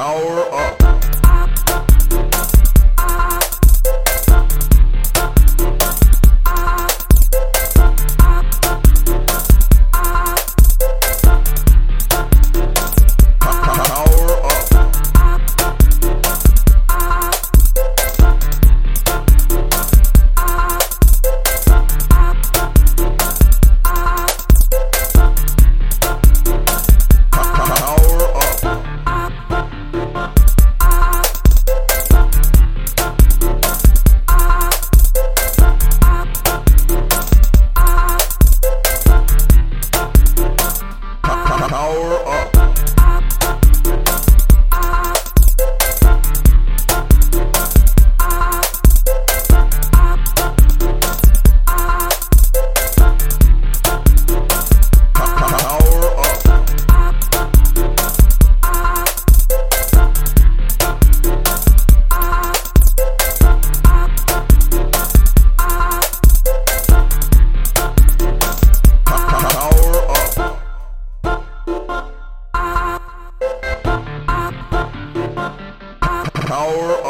Power up. Power.